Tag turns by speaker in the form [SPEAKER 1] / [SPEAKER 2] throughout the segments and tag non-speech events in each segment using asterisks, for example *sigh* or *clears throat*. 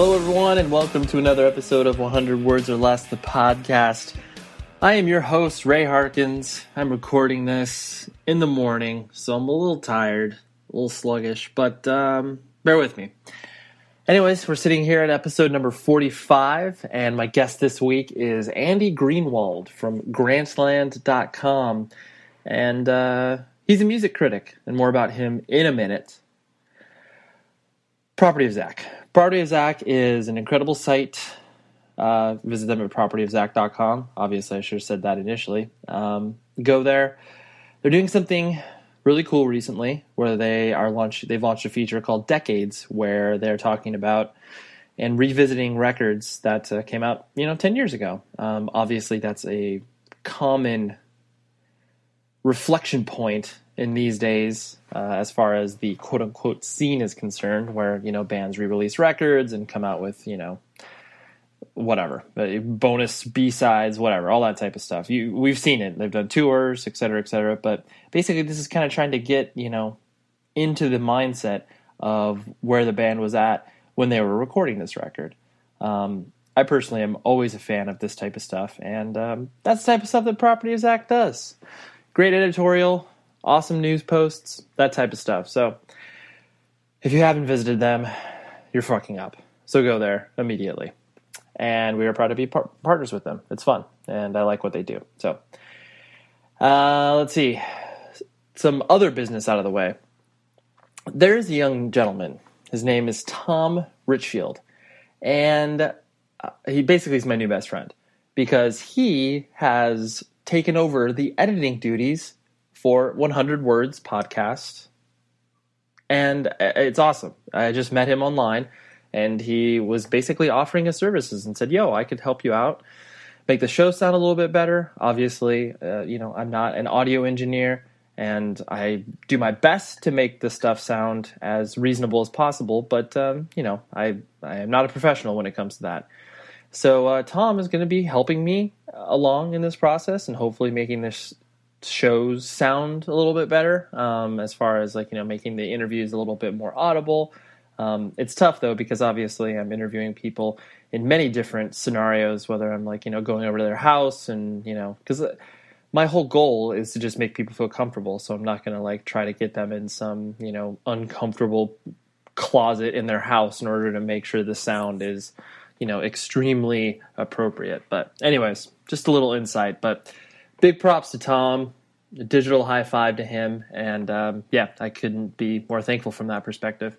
[SPEAKER 1] Hello, everyone, and welcome to another episode of 100 Words or Less, the podcast. I am your host, Ray Harkins. I'm recording this in the morning, so I'm a little tired, a little sluggish, but um, bear with me. Anyways, we're sitting here at episode number 45, and my guest this week is Andy Greenwald from Grantland.com, and uh, he's a music critic, and more about him in a minute. Property of Zack. Property of Zack is an incredible site. Uh, visit them at propertyofzack.com. Obviously, I should have said that initially. Um, go there. They're doing something really cool recently where they are launch they've launched a feature called Decades where they're talking about and revisiting records that uh, came out, you know, 10 years ago. Um, obviously, that's a common reflection point in these days uh, as far as the quote unquote scene is concerned, where you know bands re-release records and come out with you know whatever uh, bonus B sides, whatever, all that type of stuff. You we've seen it. They've done tours, et cetera, et cetera. But basically, this is kind of trying to get you know into the mindset of where the band was at when they were recording this record. Um, I personally am always a fan of this type of stuff, and um, that's the type of stuff that Property of Zack does. Great editorial, awesome news posts, that type of stuff. So if you haven't visited them, you're fucking up. So go there immediately. And we are proud to be par- partners with them. It's fun, and I like what they do. So uh, let's see. Some other business out of the way. There's a young gentleman. His name is Tom Richfield. And uh, he basically is my new best friend because he has taken over the editing duties for 100 Words podcast. And uh, it's awesome. I just met him online and he was basically offering his services and said, Yo, I could help you out, make the show sound a little bit better. Obviously, uh, you know, I'm not an audio engineer and I do my best to make the stuff sound as reasonable as possible, but, um, you know, I, I am not a professional when it comes to that. So uh, Tom is going to be helping me along in this process and hopefully making this shows sound a little bit better um, as far as like you know making the interviews a little bit more audible um, it's tough though because obviously i'm interviewing people in many different scenarios, whether I'm like, you know, going over to their house and, you know, because my whole goal is to just make people feel comfortable. So I'm not going to like try to get them in some, you know, uncomfortable closet in their house in order to make sure the sound is, you know, extremely appropriate. But, anyways, just a little insight. But big props to Tom, a digital high five to him. And um, yeah, I couldn't be more thankful from that perspective.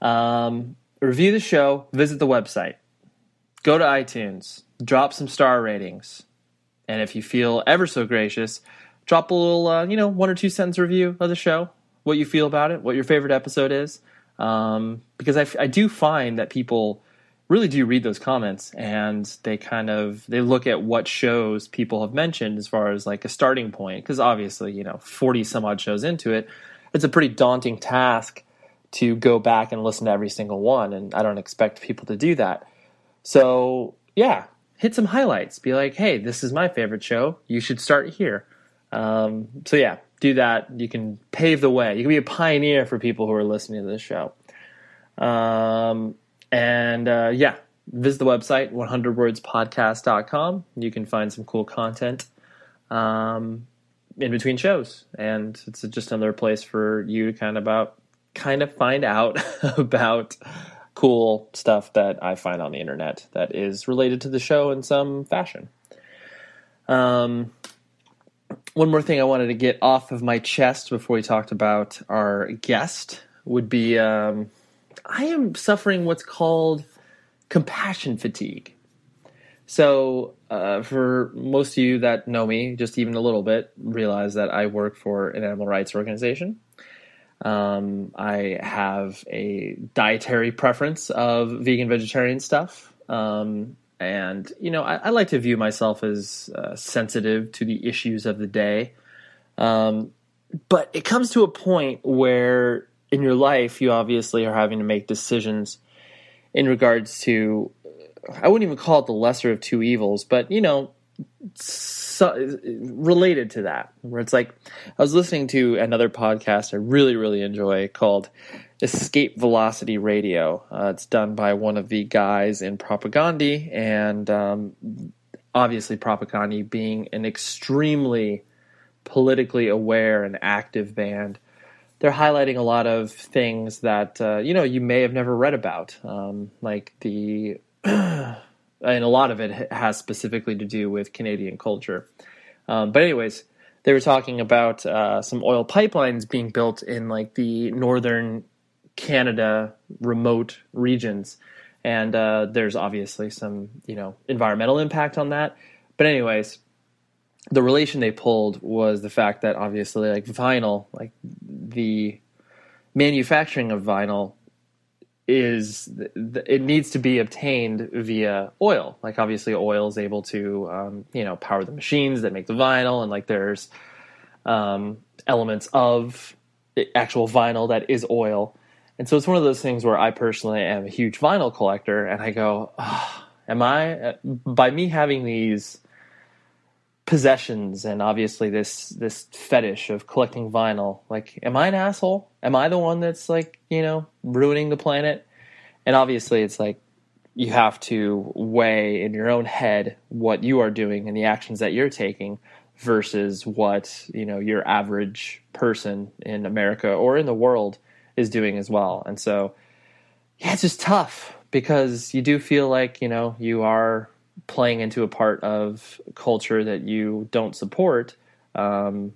[SPEAKER 1] Um, review the show, visit the website, go to iTunes, drop some star ratings. And if you feel ever so gracious, drop a little, uh, you know, one or two sentence review of the show, what you feel about it, what your favorite episode is. Um, because I, I do find that people really do read those comments and they kind of they look at what shows people have mentioned as far as like a starting point because obviously you know 40 some odd shows into it it's a pretty daunting task to go back and listen to every single one and i don't expect people to do that. So yeah hit some highlights. Be like hey this is my favorite show. You should start here. Um, so yeah do that. You can pave the way. You can be a pioneer for people who are listening to this show. Um, and uh, yeah, visit the website, 100wordspodcast.com. You can find some cool content um, in between shows. And it's just another place for you to kind of about kind of find out *laughs* about cool stuff that I find on the internet that is related to the show in some fashion. Um, one more thing I wanted to get off of my chest before we talked about our guest would be um, I am suffering what's called compassion fatigue. So, uh, for most of you that know me, just even a little bit, realize that I work for an animal rights organization. Um, I have a dietary preference of vegan vegetarian stuff. Um, and, you know, I, I, like to view myself as uh, sensitive to the issues of the day. Um, but it comes to a point where in your life, you obviously are having to make decisions in regards to, I wouldn't even call it the lesser of two evils, but you know, so, related to that, where it's like, I was listening to another podcast I really, really enjoy called Escape Velocity Radio. Uh, it's done by one of the guys in Propagandhi, and um, obviously, Propagandhi being an extremely politically aware and active band they're highlighting a lot of things that uh, you know you may have never read about, um, like the *clears throat* and a lot of it has specifically to do with Canadian culture. Um, but anyways, they were talking about uh, some oil pipelines being built in like the northern Canada remote regions, and uh, there's obviously some you know environmental impact on that. But anyways, the relation they pulled was the fact that obviously like vinyl like the manufacturing of vinyl is it needs to be obtained via oil. Like obviously oil is able to um, you know power the machines that make the vinyl and like there's um, elements of actual vinyl that is oil. And so it's one of those things where i personally am a huge vinyl collector and i go oh, am i by me having these possessions and obviously this this fetish of collecting vinyl. Like am i an asshole? Am i the one that's like you know ruining the planet? And obviously it's like you have to weigh in your own head what you are doing and the actions that you're taking versus what you know your average person in america or in the world is doing as well. And so yeah it's just tough because you do feel like you know you are playing into a part of culture that you don't support, um,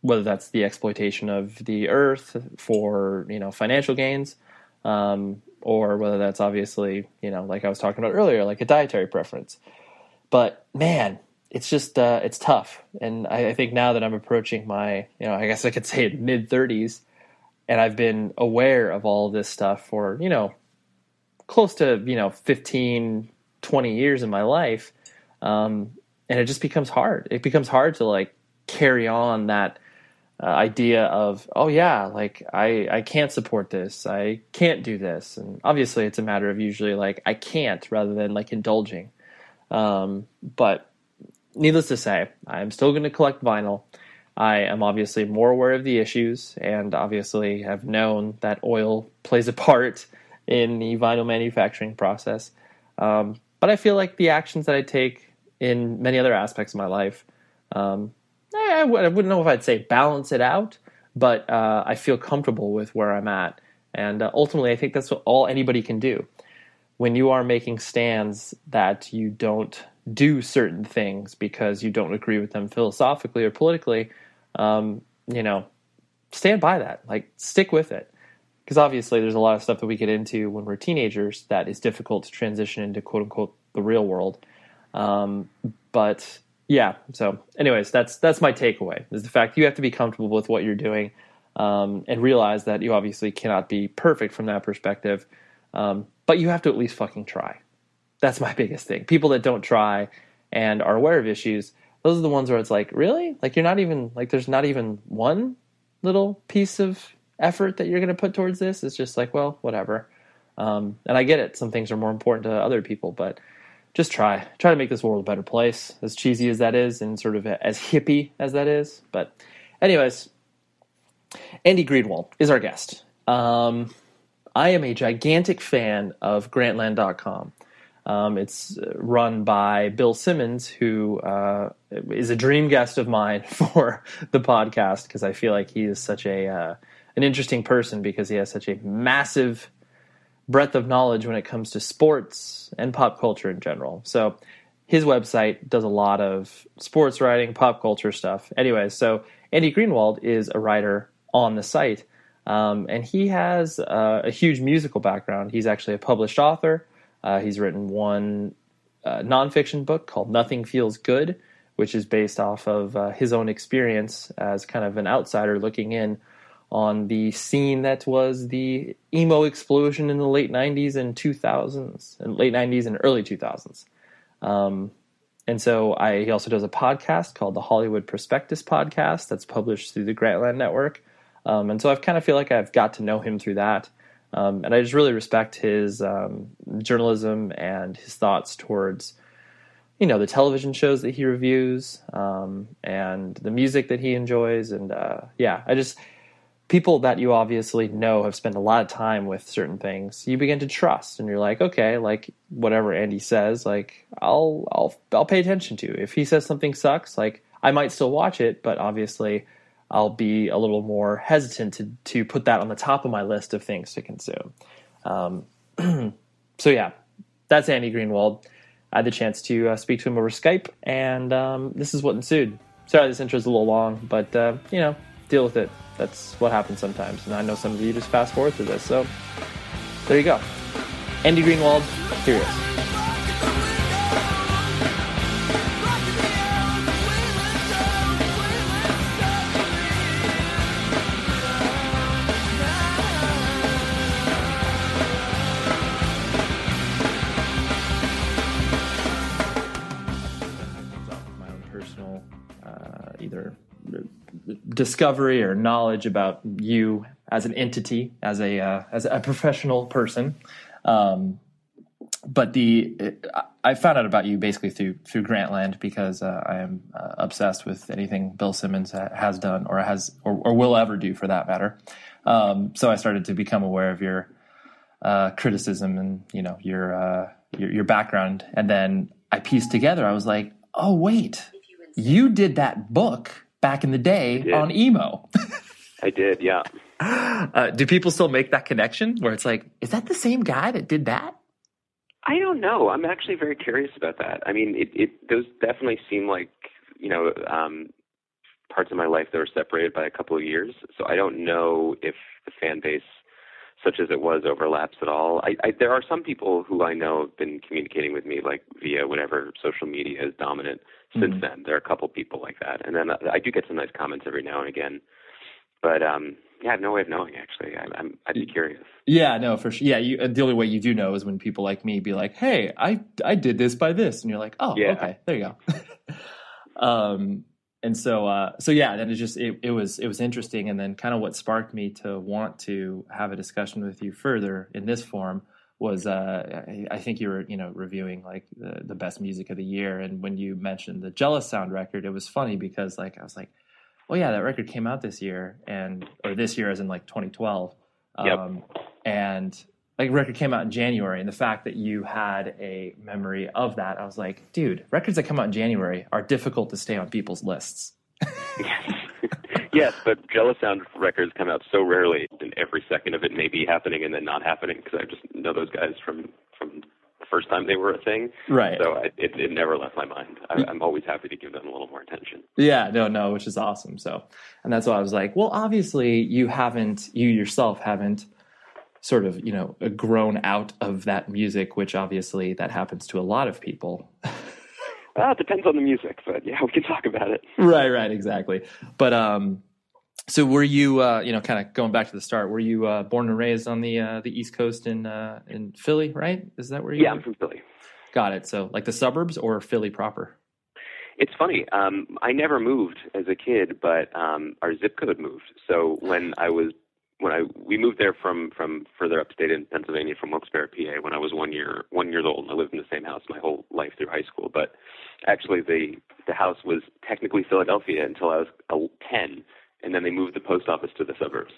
[SPEAKER 1] whether that's the exploitation of the earth for you know financial gains, um, or whether that's obviously you know like I was talking about earlier, like a dietary preference. But man, it's just uh, it's tough, and I, I think now that I'm approaching my you know I guess I could say mid thirties, and I've been aware of all this stuff for you know close to you know 15 20 years in my life um, and it just becomes hard. It becomes hard to like carry on that uh, idea of oh yeah like i i can't support this. I can't do this. And obviously it's a matter of usually like i can't rather than like indulging. Um, but needless to say i'm still going to collect vinyl. I am obviously more aware of the issues and obviously have known that oil plays a part in the vinyl manufacturing process. Um, but I feel like the actions that I take in many other aspects of my life, um, wouldn't know if I'd say balance it out, but uh, I feel comfortable with where I'm at. And uh, ultimately, I think that's all anybody can do. When you are making stands that you don't do certain things because you don't agree with them philosophically or politically, um, you know, stand by that. Like, stick with it. Because obviously, there's a lot of stuff that we get into when we're teenagers that is difficult to transition into quote unquote the real world. Um, but yeah, so anyways, that's that's my takeaway is the fact you have to be comfortable with what you're doing um, and realize that you obviously cannot be perfect from that perspective, um, but you have to at least fucking try. That's my *laughs* biggest thing. People that don't try and are aware of issues, those are the ones where it's like, really? Like you're not even like there's not even one little piece of effort that you're going to put towards this. It's just like, well, whatever. Um, and I get it. Some things are more important to other people, but just try. Try to make this world a better place. As cheesy as that is, and sort of as hippie as that is. But, anyways, Andy Greenwald is our guest. Um, I am a gigantic fan of Grantland.com. Um, it's run by Bill Simmons, who uh, is a dream guest of mine *laughs* for the podcast because I feel like he is such a uh, an interesting person because he has such a massive breadth of knowledge when it comes to sports and pop culture in general. So his website does a lot of sports writing, pop culture stuff. Anyway, so Andy Greenwald is a writer on the site, um, and he has uh, a huge musical background. He's actually a published author. Uh, he's written one uh, nonfiction book called Nothing Feels Good, which is based off of uh, his own experience as kind of an outsider looking in on the scene that was the emo explosion in the late 90s and 2000s, and late 90s and early 2000s. Um, and so I, he also does a podcast called the Hollywood Prospectus Podcast that's published through the Grantland Network. Um, and so I kind of feel like I've got to know him through that. Um, and I just really respect his um, journalism and his thoughts towards, you know, the television shows that he reviews um, and the music that he enjoys. And uh, yeah, I just people that you obviously know have spent a lot of time with certain things you begin to trust and you're like okay like whatever andy says like i'll i'll i'll pay attention to. If he says something sucks like i might still watch it but obviously i'll be a little more hesitant to to put that on the top of my list of things to consume. Um, *clears throat* so yeah that's andy greenwald. I had the chance to uh, speak to him over skype and um, this is what ensued. Sorry this intro is a little long but uh, you know deal with it that's what happens sometimes. And I know some of you just fast forward through this. So there you go. Andy Greenwald, here he is. Discovery or knowledge about you as an entity, as a uh, as a professional person. Um, but the I found out about you basically through through Grantland because uh, I am uh, obsessed with anything Bill Simmons has done or has or, or will ever do for that matter. Um, so I started to become aware of your uh, criticism and you know your, uh, your your background, and then I pieced together. I was like, oh wait, you did that book back in the day on emo.
[SPEAKER 2] I did, yeah. *laughs*
[SPEAKER 1] Uh, do people still make that connection where it's like, is that the same guy that did that?
[SPEAKER 2] I don't know. I'm actually very curious about that. I mean, it, it those definitely seem like you know um, parts of my life that were separated by a couple of years. So I don't know if the fan base, such as it was, overlaps at all. I, I, there are some people who I know have been communicating with me like via whatever social media is dominant since mm-hmm. then. There are a couple people like that, and then I do get some nice comments every now and again. But um, yeah, I have no way of knowing. Actually, I, am I'd be curious.
[SPEAKER 1] Yeah, no, for sure. Yeah, you, the only way you do know is when people like me be like, "Hey, I I did this by this," and you're like, "Oh, yeah. okay, there you go." *laughs* um, and so uh, so yeah, then it just it, it was it was interesting, and then kind of what sparked me to want to have a discussion with you further in this form was uh, I think you were you know reviewing like the, the best music of the year, and when you mentioned the Jealous Sound record, it was funny because like I was like, oh yeah, that record came out this year, and or this year as in like 2012,
[SPEAKER 2] um,
[SPEAKER 1] yep. and like record came out in January, and the fact that you had a memory of that, I was like, dude, records that come out in January are difficult to stay on people's lists. *laughs*
[SPEAKER 2] yes. but Jealous Sound records come out so rarely, and every second of it may be happening and then not happening because I just know those guys from from the first time they were a thing.
[SPEAKER 1] Right.
[SPEAKER 2] So I, it it never left my mind. I, I'm always happy to give them a little more attention.
[SPEAKER 1] Yeah, no, no, which is awesome. So, and that's why I was like, well, obviously you haven't, you yourself haven't sort of, you know, grown out of that music, which obviously that happens to a lot of people. *laughs*
[SPEAKER 2] Well, it depends on the music, but yeah, we can talk about it.
[SPEAKER 1] Right, right, exactly. But um, so were you, uh, you know, kind of going back to the start? Were you uh, born and raised on the uh, the East Coast in uh, in Philly? Right? Is that where you?
[SPEAKER 2] Yeah, I'm from Philly.
[SPEAKER 1] Got it. So like the suburbs or Philly proper?
[SPEAKER 2] It's funny. Um, I never moved as a kid, but um, our zip code moved. So when I was when I we moved there from from further upstate in Pennsylvania from Wilkes-Barre, PA, when I was one year one years old. And I lived in the same house my whole life through high school. But actually, the the house was technically Philadelphia until I was uh, ten, and then they moved the post office to the suburbs.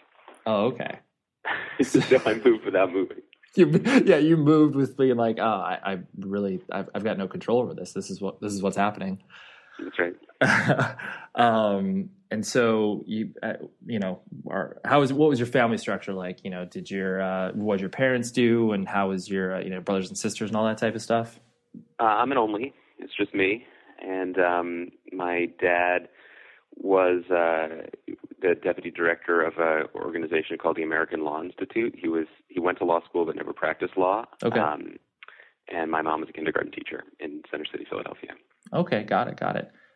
[SPEAKER 1] Oh, okay. *laughs*
[SPEAKER 2] so I moved without moving.
[SPEAKER 1] You, yeah, you moved with being like, oh, I, I really, I've, I've got no control over this. This is what this is what's happening.
[SPEAKER 2] That's right. *laughs*
[SPEAKER 1] um, and so you, uh, you know, are, how was what was your family structure like? You know, did your uh, what did your parents do, and how was your uh, you know brothers and sisters and all that type of stuff?
[SPEAKER 2] Uh, I'm an only. It's just me, and um, my dad was uh, the deputy director of an organization called the American Law Institute. He was he went to law school but never practiced law.
[SPEAKER 1] Okay.
[SPEAKER 2] Um, and my mom was a kindergarten teacher in Center City, Philadelphia.
[SPEAKER 1] Okay, got it, got it.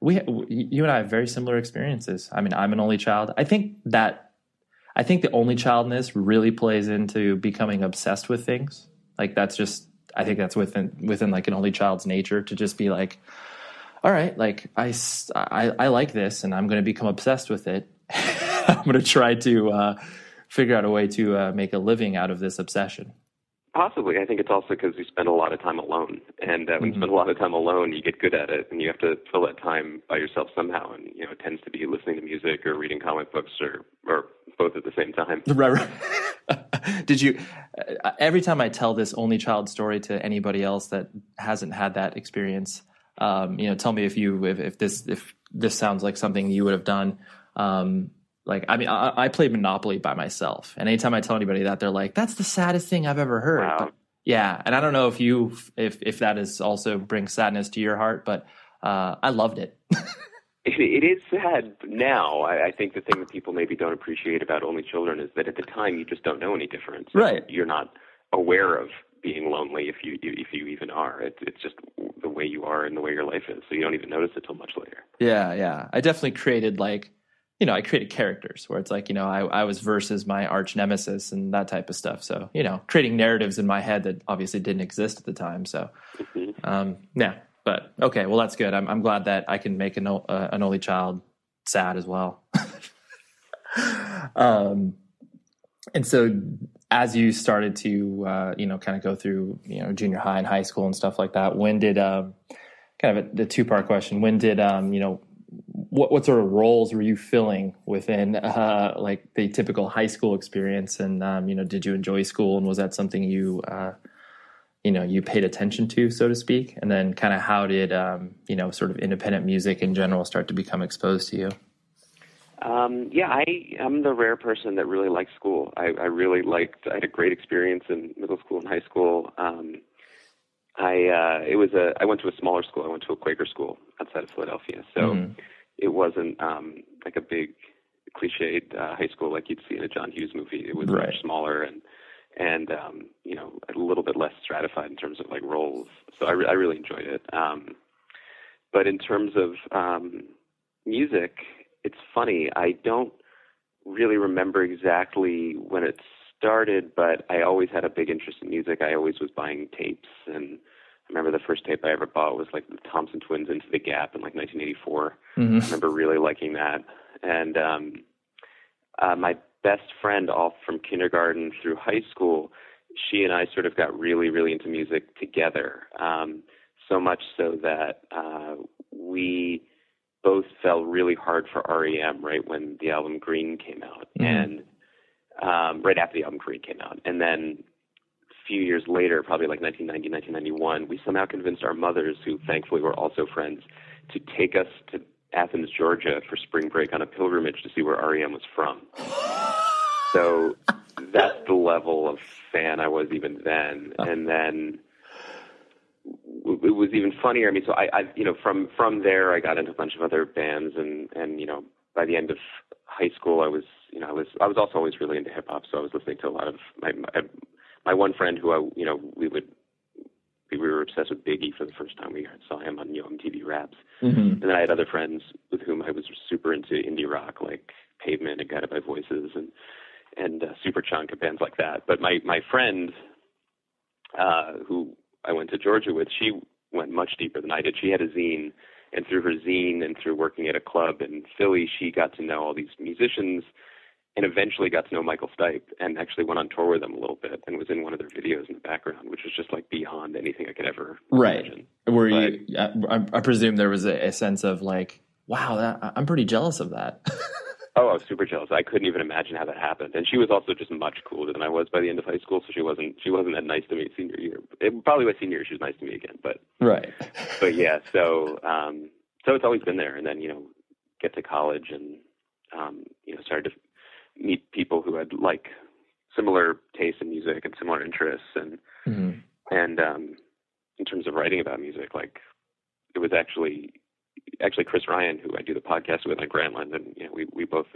[SPEAKER 1] we you and I have very similar experiences. I mean, I'm an only child. I think that I think the only childness really plays into becoming obsessed with things. Like that's just I think that's within within like an only child's nature to just be like all right, like I I, I like this and I'm going to become obsessed with it. *laughs* I'm going to try to uh, figure out a way to uh, make a living out of this obsession.
[SPEAKER 2] Possibly. I think it's also because we spend a lot of time alone. And uh, when mm-hmm. you spend a lot of time alone, you get good at it, and you have to fill that time by yourself somehow. And you know, it tends to be listening to music or reading comic books, or or both at the same time. *laughs*
[SPEAKER 1] Right. right. *laughs* Did you? Uh, every time I tell this only child story to anybody else that hasn't had that experience, um, you know, tell me if you if, if this if this sounds like something you would have done. Um, like, I mean, I, I, played Monopoly by myself, and anytime I tell anybody that, they're like, "That's the saddest thing I've ever heard."
[SPEAKER 2] Wow.
[SPEAKER 1] But, yeah, and I don't know if you if if that is also brings sadness to your heart, but uh, I loved it. *laughs*
[SPEAKER 2] it, it is sad now. I, I think the thing that people maybe don't appreciate about only children is that at the time you just don't know any difference.
[SPEAKER 1] Right.
[SPEAKER 2] You're not aware of being lonely if you if you even are. It, it's just the way you are and the way your life is. So you don't even notice it till much later.
[SPEAKER 1] Yeah, yeah. I definitely created like you know, I created characters where it's like, you know, I, I was versus my arch nemesis and that type of stuff. So, you know, creating narratives in my head that obviously didn't exist at the time. So, mm-hmm. um, yeah, but okay, well, that's good. I'm, I'm glad that I can make an, uh, an only child sad as well. *laughs* um, and so as you started to, uh, you know, kind of go through, you know, junior high and high school and stuff like that, when did, um, kind of a, the two part question, when did, um, you know, what what sort of roles were you filling within uh, like the typical high school experience? And um, you know, did you enjoy school? And was that something you uh, you know you paid attention to, so to speak? And then, kind of, how did um, you know sort of independent music in general start to become exposed to you?
[SPEAKER 2] Um, yeah, I am the rare person that really liked school. I, I really liked. I had a great experience in middle school and high school. Um, I uh, it was a I went to a smaller school. I went to a Quaker school outside of Philadelphia, so mm-hmm. It wasn't um, like a big cliched uh, high school like you'd see in a John Hughes movie. It was right. much smaller and and um, you know a little bit less stratified in terms of like roles. So I, re- I really enjoyed it. Um, but in terms of um, music, it's funny. I don't really remember exactly when it started, but I always had a big interest in music. I always was buying tapes and I remember the first tape I ever bought was like the Thompson Twins Into the Gap in like 1984. Mm-hmm. I remember really liking that. And um, uh, my best friend, all from kindergarten through high school, she and I sort of got really, really into music together. Um, so much so that uh, we both fell really hard for REM right when the album Green came out, mm-hmm. and um, right after the album Green came out, and then few years later, probably like 1990, 1991, we somehow convinced our mothers, who thankfully were also friends, to take us to Athens, Georgia for spring break on a pilgrimage to see where REM was from. *laughs* So that's the level of fan I was even then. And then it was even funnier. I mean, so I, I, you know, from from there, I got into a bunch of other bands, and and you know, by the end of high school, I was, you know, I was I was also always really into hip hop, so I was listening to a lot of my, my my one friend who I, you know, we would we were obsessed with Biggie for the first time we saw him on Yo MTV Raps, mm-hmm. and then I had other friends with whom I was super into indie rock like Pavement and Guided by Voices and and uh, Superchunk and bands like that. But my my friend uh, who I went to Georgia with, she went much deeper than I did. She had a zine, and through her zine and through working at a club in Philly, she got to know all these musicians and eventually got to know Michael Stipe and actually went on tour with him a little bit and was in one of their videos in the background, which was just like beyond anything I could ever
[SPEAKER 1] right.
[SPEAKER 2] imagine.
[SPEAKER 1] Were you? I, I, presume there was a, a, sense of like, wow, that, I'm pretty jealous of that. *laughs*
[SPEAKER 2] oh, I was super jealous. I couldn't even imagine how that happened. And she was also just much cooler than I was by the end of high school, so she wasn't she wasn't that nice to me senior year. It, probably by senior year she was nice to me again, but
[SPEAKER 1] right. *laughs*
[SPEAKER 2] But yeah, so um, so it's always been there. And then you know get to college and um, you know started to meet people who had like similar tastes in music and similar interests and
[SPEAKER 1] hmm
[SPEAKER 2] and um, in terms of writing about music, like it was actually actually Chris Ryan, who I do the podcast with on Grantland, and you know, we we both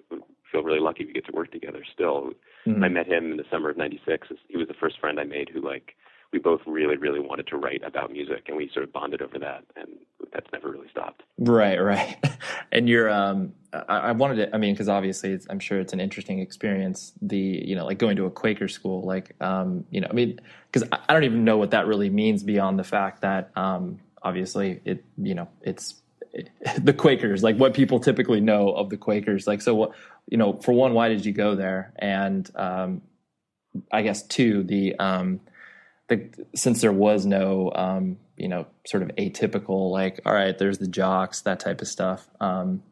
[SPEAKER 2] feel really lucky we get to work together still.
[SPEAKER 1] Mhm.
[SPEAKER 2] I met him in the summer of '96. He was the first friend I made who like we both really really wanted to write about music, and we sort of bonded over that, and that's never really stopped.
[SPEAKER 1] Right, right. *laughs* And you're, um, I, I wanted to, I mean, because obviously, I'm sure it's an interesting experience. The, you know, like going to a Quaker school, like, um, you know, I mean, because I, I don't even know what that really means beyond the fact that, um, obviously, it, you know, it's *laughs* the Quakers, like what people typically know of the Quakers. Like, so what, you know, for one, why did you go there? And, um, I guess two, the, um, the, since there was no um, you know sort of atypical like all right there's the jocks that type of stuff um,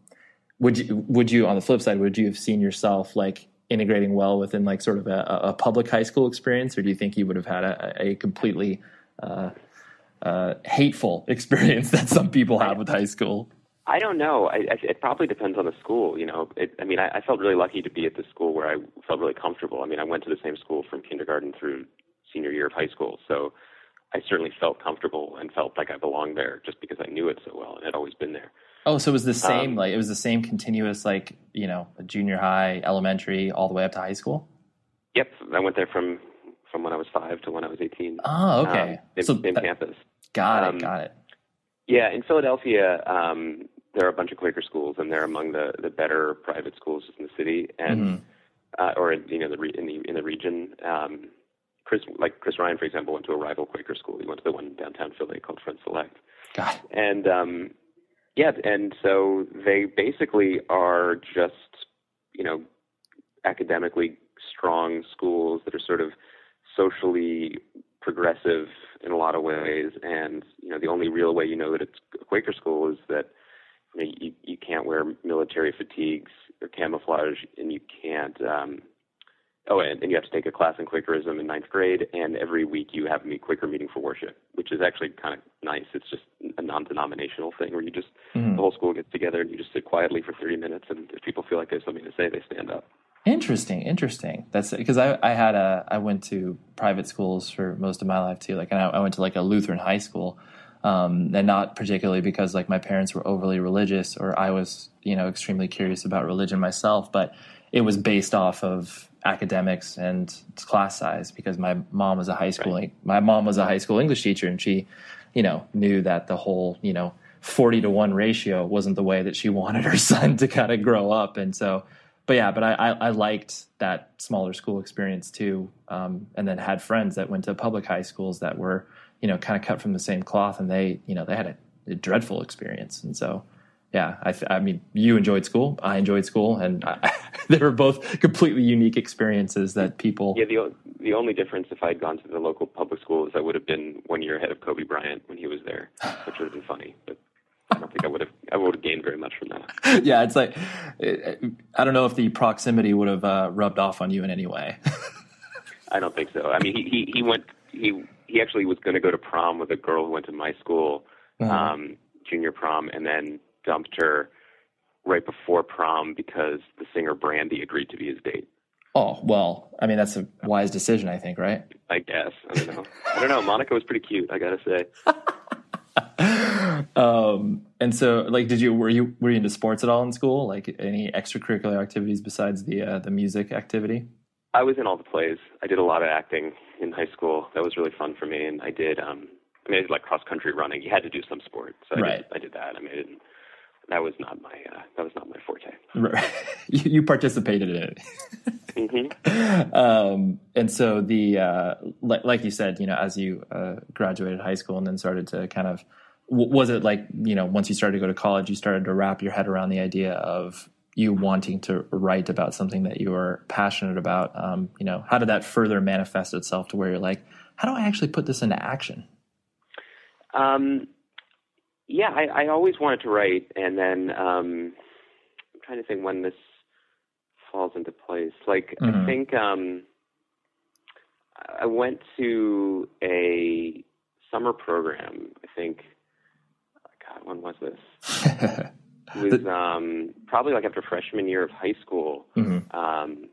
[SPEAKER 1] would you would you on the flip side would you have seen yourself like integrating well within like sort of a, a public high school experience or do you think you would have had a, a completely uh, uh, hateful *laughs* experience that some people have with high school
[SPEAKER 2] I don't know. I, I, it probably depends on the school. You know, it, I mean, I, I felt really lucky to be at the school where I felt really comfortable. I mean, I went to the same school from kindergarten through senior year of high school, so I certainly felt comfortable and felt like I belonged there just because I knew it so well and had always been there.
[SPEAKER 1] oh so it was the same
[SPEAKER 2] Um,
[SPEAKER 1] like it was the same continuous like you know junior high elementary all the way up to high school
[SPEAKER 2] Yep, I went there from from when I was five to when I was eighteen.
[SPEAKER 1] oh okay
[SPEAKER 2] um, in,
[SPEAKER 1] so
[SPEAKER 2] in
[SPEAKER 1] that-
[SPEAKER 2] campus.
[SPEAKER 1] got it
[SPEAKER 2] um,
[SPEAKER 1] got it
[SPEAKER 2] Yeah, in Philadelphia, um, there are a bunch of Quaker schools, and they're among the, the better private schools in the city, and
[SPEAKER 1] Mhm.
[SPEAKER 2] uh, or in, you know the re- in the in the region. Um, Chris, like Chris Ryan, for example, went to a rival Quaker school. He went to the one in downtown Philly called Friends Select,
[SPEAKER 1] it
[SPEAKER 2] and um, yeah, and so they basically are just you know academically strong schools that are sort of socially progressive in a lot of ways, and you know the only real way you know that it's a Quaker school is that you, know, you, you can't wear military fatigues or camouflage, and you can't. Um, oh, and, and you have to take a class in Quakerism in ninth grade, and every week you have a Quaker meeting for worship, which is actually kind of nice. It's just a non-denominational thing where you just
[SPEAKER 1] Mhm.
[SPEAKER 2] the whole school gets together and you just sit quietly for 30 minutes, and if people feel like they have something to say, they stand up.
[SPEAKER 1] Interesting, interesting. That's because I, I had a I went to private schools for most of my life too. Like, and I, I went to like a Lutheran high school, um, and not particularly because like my parents were overly religious or I was you know extremely curious about religion myself, but it was based off of academics and class size because my mom was a high school my mom was a high school English teacher and she you know knew that the whole you know 40 to 1 ratio wasn't the way that she *laughs* wanted her son to kind of grow up. And so but yeah but I, I i liked that smaller school experience too um, and then had friends that went to public high schools that were you know kind of cut from the same cloth and they you know they had a, a dreadful experience and so yeah I, th- I mean you enjoyed school i enjoyed school and I, *laughs* they were both completely unique experiences that people
[SPEAKER 2] Yeah, the the only difference if I'd gone to the local public school is I would have been one year ahead of Kobe Bryant when he was there, which would have been funny. But I don't think I would have I would have gained very much from that. *laughs*
[SPEAKER 1] yeah it's like i don't know if the proximity would have uh, rubbed off on you in any way *laughs*
[SPEAKER 2] I don't think so. I mean, he he, he went he he actually was going to go to prom with a girl who went to my school,
[SPEAKER 1] Uh-huh.
[SPEAKER 2] um, junior prom, and then dumped her right before prom because the singer Brandy agreed to be his date.
[SPEAKER 1] oh well i mean that's a wise decision i think right
[SPEAKER 2] I guess I don't know. I don't know. Monica was pretty cute. I gotta say. *laughs*
[SPEAKER 1] um and so like did you were you were you into sports at all in school like any extracurricular activities besides the uh, the music activity
[SPEAKER 2] I was in all the plays. I did a lot of acting in high school. That was really fun for me. And I did, um, I mean, I did like cross country running. You had to do some sport, so I,
[SPEAKER 1] Right.
[SPEAKER 2] did, I did that. I mean, I didn't, that was not my, uh, that was not my forte.
[SPEAKER 1] Right. *laughs* you, you participated in it
[SPEAKER 2] hmm *laughs*
[SPEAKER 1] um, and so the uh, li- like you said, you know, as you uh, graduated high school and then started to kind of, was it like you know, once you started to go to college, you started to wrap your head around the idea of you wanting to write about something that you are passionate about? Um, you know, how did that further manifest itself to where you're like, how do I actually put this into action?
[SPEAKER 2] Um, yeah, I, I always wanted to write, and then um, I'm trying to think when this falls into place. Like, I
[SPEAKER 1] Mhm.
[SPEAKER 2] think um, I went to a summer program. I think, God, when was this? *laughs* was um, probably like after freshman year of high school.
[SPEAKER 1] Mm-hmm.
[SPEAKER 2] Um,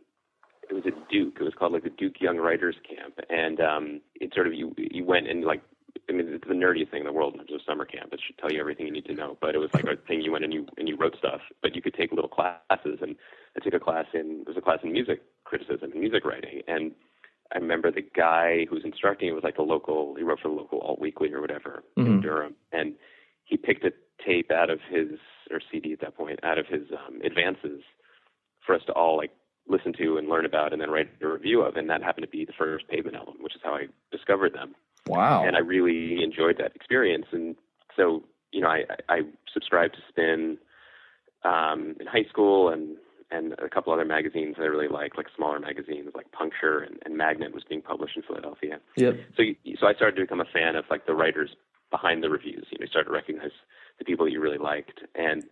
[SPEAKER 2] it was at Duke. It was called like the Duke Young Writers Camp, and um, it sort of you you went and like I mean it's the nerdiest thing in the world in terms of summer camp. It should tell you everything you need to know. But it was like a *laughs* thing you went and you and you wrote stuff, but you could take little classes. And I took a class in there was a class in music criticism and music writing, and I remember the guy who was instructing it was like the local. He wrote for the local alt weekly or whatever
[SPEAKER 1] Mm-hmm.
[SPEAKER 2] in Durham, and he picked a tape out of his or CD at that point out of his um, advances for us to all like listen to and learn about and then write a review of. And that happened to be the first Pavement album, which is how I discovered them.
[SPEAKER 1] Wow.
[SPEAKER 2] And I really enjoyed that experience. And so, you know, I, I subscribed to Spin um, in high school and and a couple other magazines that I really liked, like smaller magazines like Puncture and, and Magnet was being published in Philadelphia.
[SPEAKER 1] Yep.
[SPEAKER 2] So so I started to become a fan of like the writers behind the reviews. You know, you started to recognize the people that you really liked, and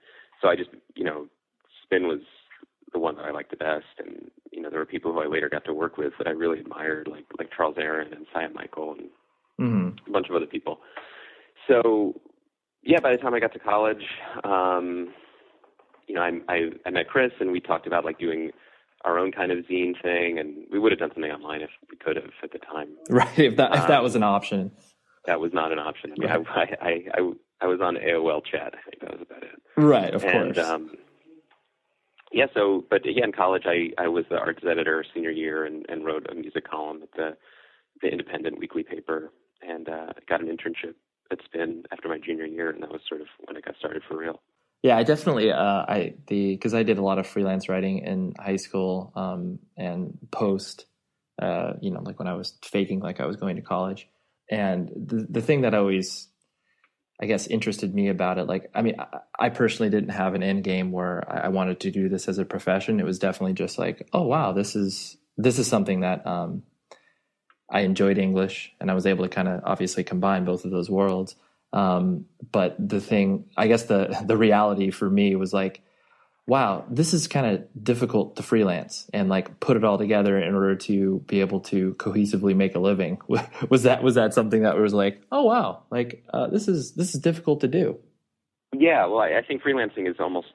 [SPEAKER 2] so I just you know, Spin was the one that I liked the best, and you know there were people who I later got to work with that I really admired, like like Charles Aaron and Sia Michel and
[SPEAKER 1] Mm-hmm.
[SPEAKER 2] a bunch of other people. So yeah, by the time I got to college, um, you know, I, I I met Chris and we talked about like doing our own kind of zine thing, and we would have done something online if we could have at the time. *laughs*
[SPEAKER 1] Right. If that if that
[SPEAKER 2] Um,
[SPEAKER 1] was an option.
[SPEAKER 2] That was not an option. I mean, I, I, I, I was on AOL chat. I think that was about it.
[SPEAKER 1] Right. Of
[SPEAKER 2] and
[SPEAKER 1] course.
[SPEAKER 2] um, yeah, so but yeah, in college, I I was the arts editor senior year and and wrote a music column at the the Independent weekly paper, and uh, got an internship at Spin after my junior year, and that was sort of when I got started for real.
[SPEAKER 1] Yeah, I definitely uh, I the because I did a lot of freelance writing in high school um, and post, uh, you know, like when I was faking like I was going to college, and the the thing that I always, I guess, interested me about it, like I mean, I, personally didn't have an end game where I, I wanted to do this as a profession. It was definitely just like, oh wow, this is this is something that um, I enjoyed English, and I was able to kind of obviously combine both of those worlds. Um, but the thing, I guess the *laughs* the reality for me was like, wow, this is kind of difficult to freelance and like put it all together in order to be able to cohesively make a living. *laughs* was that was that something that was like, oh wow, like uh, this is this is difficult to do.
[SPEAKER 2] Yeah, well, I, I think freelancing is almost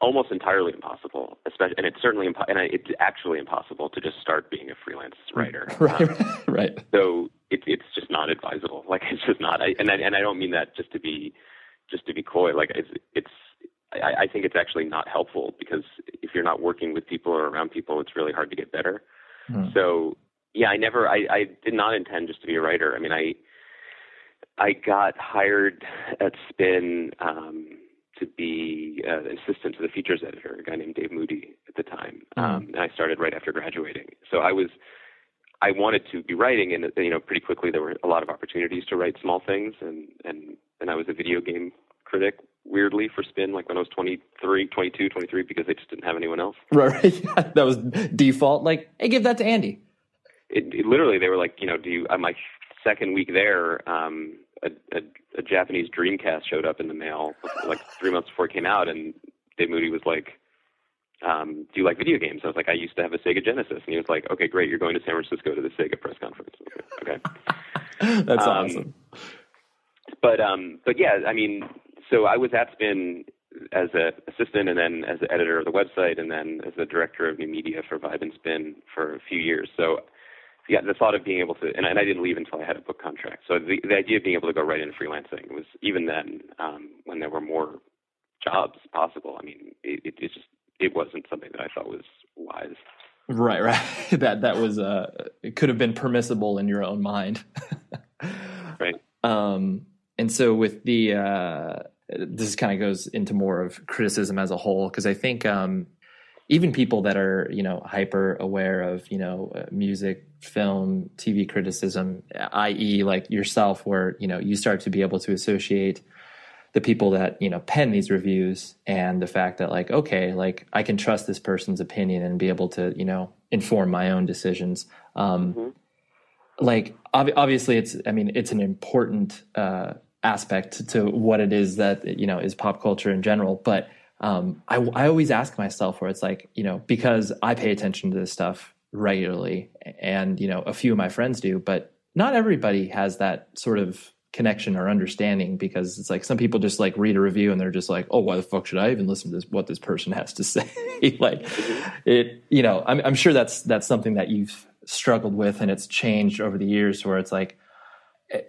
[SPEAKER 2] almost entirely impossible, especially, and it's certainly impo- and I, it's actually impossible to just start being a freelance *laughs* writer.
[SPEAKER 1] Right,
[SPEAKER 2] Um,
[SPEAKER 1] right.
[SPEAKER 2] so it's it's just not advisable. Like it's just not. I, and I, and I don't mean that just to be just to be coy. Like it's it's. I, I think it's actually not helpful because if you're not working with people or around people, it's really hard to get better.
[SPEAKER 1] Hmm.
[SPEAKER 2] So yeah, I never. I, I did not intend just to be a writer. I mean, I I got hired at Spin um, to be uh, an assistant to the features editor, a guy named Dave Moody at the time, um, and I started right after graduating. So I was I wanted to be writing, and you know, pretty quickly there were a lot of opportunities to write small things, and and and I was a video game critic. Weirdly, for Spin, like when I was 23, 22, 23, because they just didn't have anyone else. *laughs*
[SPEAKER 1] Right, right. *laughs* Yeah, that was default. Like, hey, give that to Andy.
[SPEAKER 2] it, it literally they were like, you know, do you? On my second week there, um, a, a, a Japanese Dreamcast showed up in the mail like three months before it came out, and Dave Moody was like, um, "Do you like video games?" I was like, "I used to have a Sega Genesis," and he was like, "Okay, great, you're going to San Francisco to the Sega press conference." Okay, *laughs*
[SPEAKER 1] That's
[SPEAKER 2] Um,
[SPEAKER 1] awesome.
[SPEAKER 2] but um, but yeah, I mean, so I was at Spin as an assistant, and then as the editor of the website, and then as the director of new media for Vibe and Spin for a few years. So yeah, the thought of being able to, and I, and I didn't leave until I had a book contract. So the the idea of being able to go right into freelancing was even then, um, when there were more jobs possible. I mean, it, it, it just it wasn't something that I thought was wise.
[SPEAKER 1] Right, right. *laughs* that that was uh, it could have been permissible in your own mind. *laughs*
[SPEAKER 2] Right.
[SPEAKER 1] Um, and so with the uh, this kind of goes into more of criticism as a whole because I think um, even people that are you know hyper aware of you know uh, music, film, TV criticism, i.e., like yourself, where you know you start to be able to associate the people that you know pen these reviews and the fact that like okay like i can trust this person's opinion and be able to you know inform my own decisions um like ob- obviously it's i mean it's an important uh aspect to what it is that you know is pop culture in general but um i i always ask myself where it's like you know because i pay attention to this stuff regularly and you know a few of my friends do but not everybody has that sort of connection or understanding because it's like some people just like read a review and they're just like, oh, why the fuck should I even listen to this? What this person has to *laughs* say? *laughs* like it, you know, I'm, I'm sure that's that's something that you've struggled with and it's changed over the years where it's like,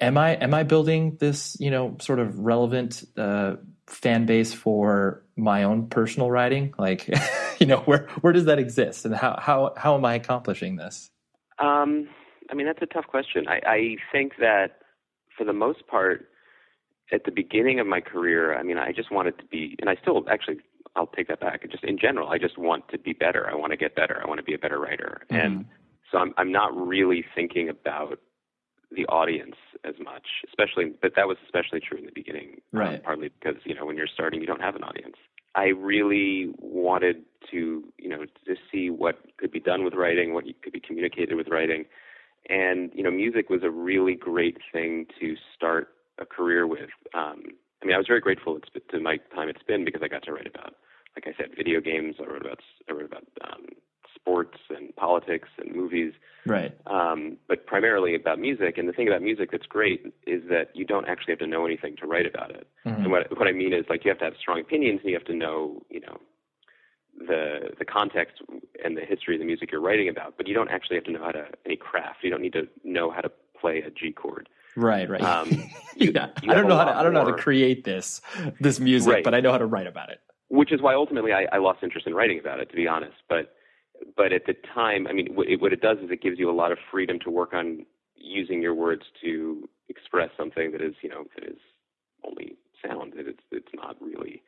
[SPEAKER 1] am I am I building this you know sort of relevant uh, fan base for my own personal writing? Like, *laughs* you know, where where does that exist and how how how am I accomplishing this?
[SPEAKER 2] Um, I mean, that's a tough question. I, I think that for the most part, at the beginning of my career, I mean, I just wanted to be, and I still actually, I'll take that back. Just in general, I just want to be better. I want to get better. I want to be a better writer. Mm-hmm. And so I'm, I'm not really thinking about the audience as much, especially, but that was especially true in the beginning.
[SPEAKER 1] Um, right.
[SPEAKER 2] Um, partly because, you know, when you're starting, you don't have an audience. I really wanted to, you know, to see what could be done with writing, what could be communicated with writing. And you know, music was a really great thing to start a career with. Um, I mean, I was very grateful to my time at Spin because I got to write about, like I said, video games. I wrote about I wrote about um, sports and politics and movies.
[SPEAKER 1] Right.
[SPEAKER 2] Um, but primarily about music. And the thing about music that's great is that you don't actually have to know anything to write about it. Mm-hmm. And what what I mean is like you have to have strong opinions and you have to know, you know, the the context and the history of the music you're writing about, but you don't actually have to know how to any craft. You don't need to know how to play a G chord.
[SPEAKER 1] Right, right. Um, *laughs* you, yeah, you I don't know how to I don't know how to create this this music, right. but I know how to write about it.
[SPEAKER 2] Which is why ultimately I, I lost interest in writing about it, to be honest. But but at the time, I mean, what it, what it does is it gives you a lot of freedom to work on using your words to express something that is, you know, that is only sound. That it's it's not really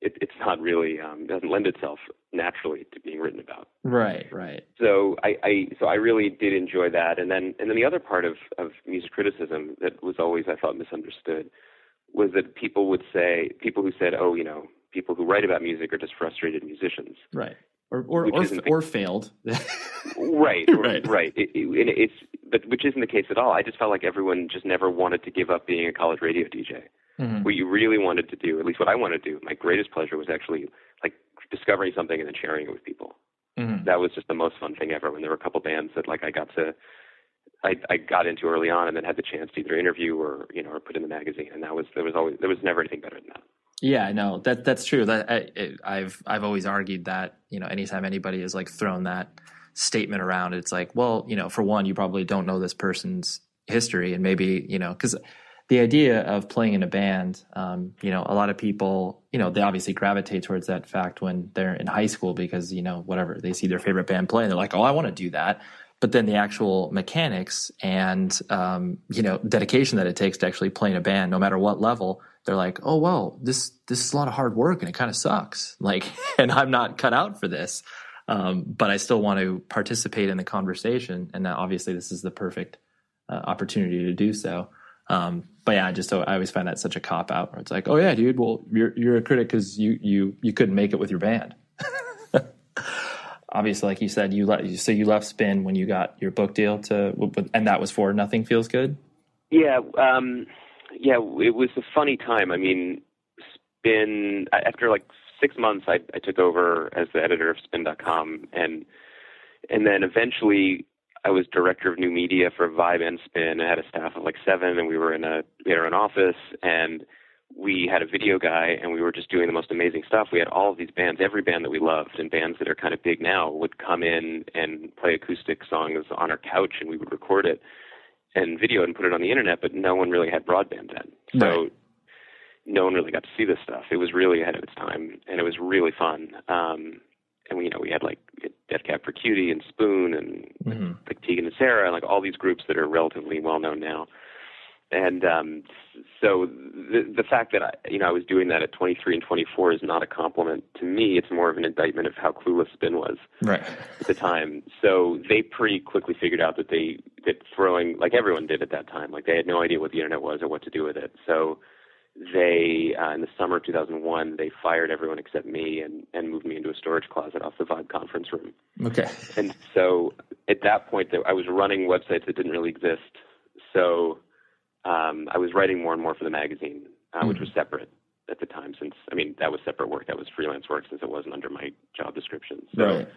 [SPEAKER 2] it, it's not really um, doesn't lend itself naturally to being written about.
[SPEAKER 1] Right, right.
[SPEAKER 2] So I, I so I really did enjoy that, and then and then the other part of of music criticism that was always I thought misunderstood was that people would say people who said oh you know people who write about music are just frustrated musicians.
[SPEAKER 1] Right. Or or or, or failed. *laughs*
[SPEAKER 2] right, right, right. It, it, it's but which isn't the case at all. I just felt like everyone just never wanted to give up being a college radio DJ. Mm-hmm. What you really wanted to do, at least what I wanted to do, my greatest pleasure was actually like discovering something and then sharing it with people. Mm-hmm. That was just the most fun thing ever. When there were a couple bands that like I got to, I, I got into early on, and then had the chance to either interview or you know or put in the magazine, and that was there was always there was never anything better than that.
[SPEAKER 1] Yeah, no, that that's true. That I, I've I've always argued that you know anytime anybody has like thrown that statement around, it's like, well, you know, for one, you probably don't know this person's history, and maybe you know because the idea of playing in a band, um, you know, a lot of people, you know, they obviously gravitate towards that fact when they're in high school because, you know, whatever, they see their favorite band play and they're like, oh, I want to do that. But then the actual mechanics and, um, you know, dedication that it takes to actually play in a band, no matter what level, they're like, oh, well, this, this is a lot of hard work and it kind of sucks. *laughs* Like, and I'm not cut out for this. Um, but I still want to participate in the conversation. And obviously, this is the perfect uh, opportunity to do so. Um, but yeah, I just so I always find that such a cop out where it's like, oh yeah, dude, well you're you're a critic because you you you couldn't make it with your band. *laughs* Obviously, like you said, you let so you left Spin when you got your book deal to, and that was for Nothing Feels Good.
[SPEAKER 2] Yeah, um, yeah, it was a funny time. I mean, Spin after like six months, I, I took over as the editor of Spin.com, and and then eventually I was director of new media for Vibe and Spin. I had a staff of like seven, and we were in a we had own office, and we had a video guy, and we were just doing the most amazing stuff. We had all of these bands, every band that we loved, and bands that are kind of big now would come in and play acoustic songs on our couch, and we would record it and video and put it on the internet. But no one really had broadband then, so. Right. No one really got to see this stuff. It was really ahead of its time, and it was really fun. Um, and we, you know, we had like Death Cab for Cutie and Spoon and mm-hmm. like Tegan and Sara and like all these groups that are relatively well known now. And um, so the the fact that I, you know I was doing that at 23 and 24 is not a compliment to me. It's more of an indictment of how clueless Spin was
[SPEAKER 1] right.
[SPEAKER 2] at the time. So they pretty quickly figured out that they that throwing like everyone did at that time, like they had no idea what the internet was or what to do with it. So they uh, in the summer of 2001 they fired everyone except me and and moved me into a storage closet off the Vibe conference room.
[SPEAKER 1] Okay.
[SPEAKER 2] And so at that point, I was running websites that didn't really exist. So um, I was writing more and more for the magazine, uh, mm which was separate at the time. Since I mean that was separate work, that was freelance work, since it wasn't under my job description. So
[SPEAKER 1] right.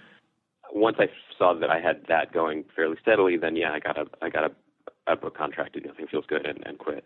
[SPEAKER 2] once I saw that I had that going fairly steadily, then yeah, I got a I got a, a book contract. Nothing feels good, and, and quit.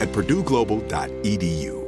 [SPEAKER 3] at purdueglobal.edu.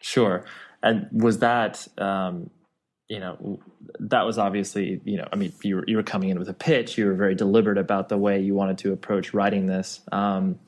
[SPEAKER 1] Sure. And was that, um, you know, that was obviously, you know, I mean, you were, you were coming in with a pitch. You were very deliberate about the way you wanted to approach writing this. Um,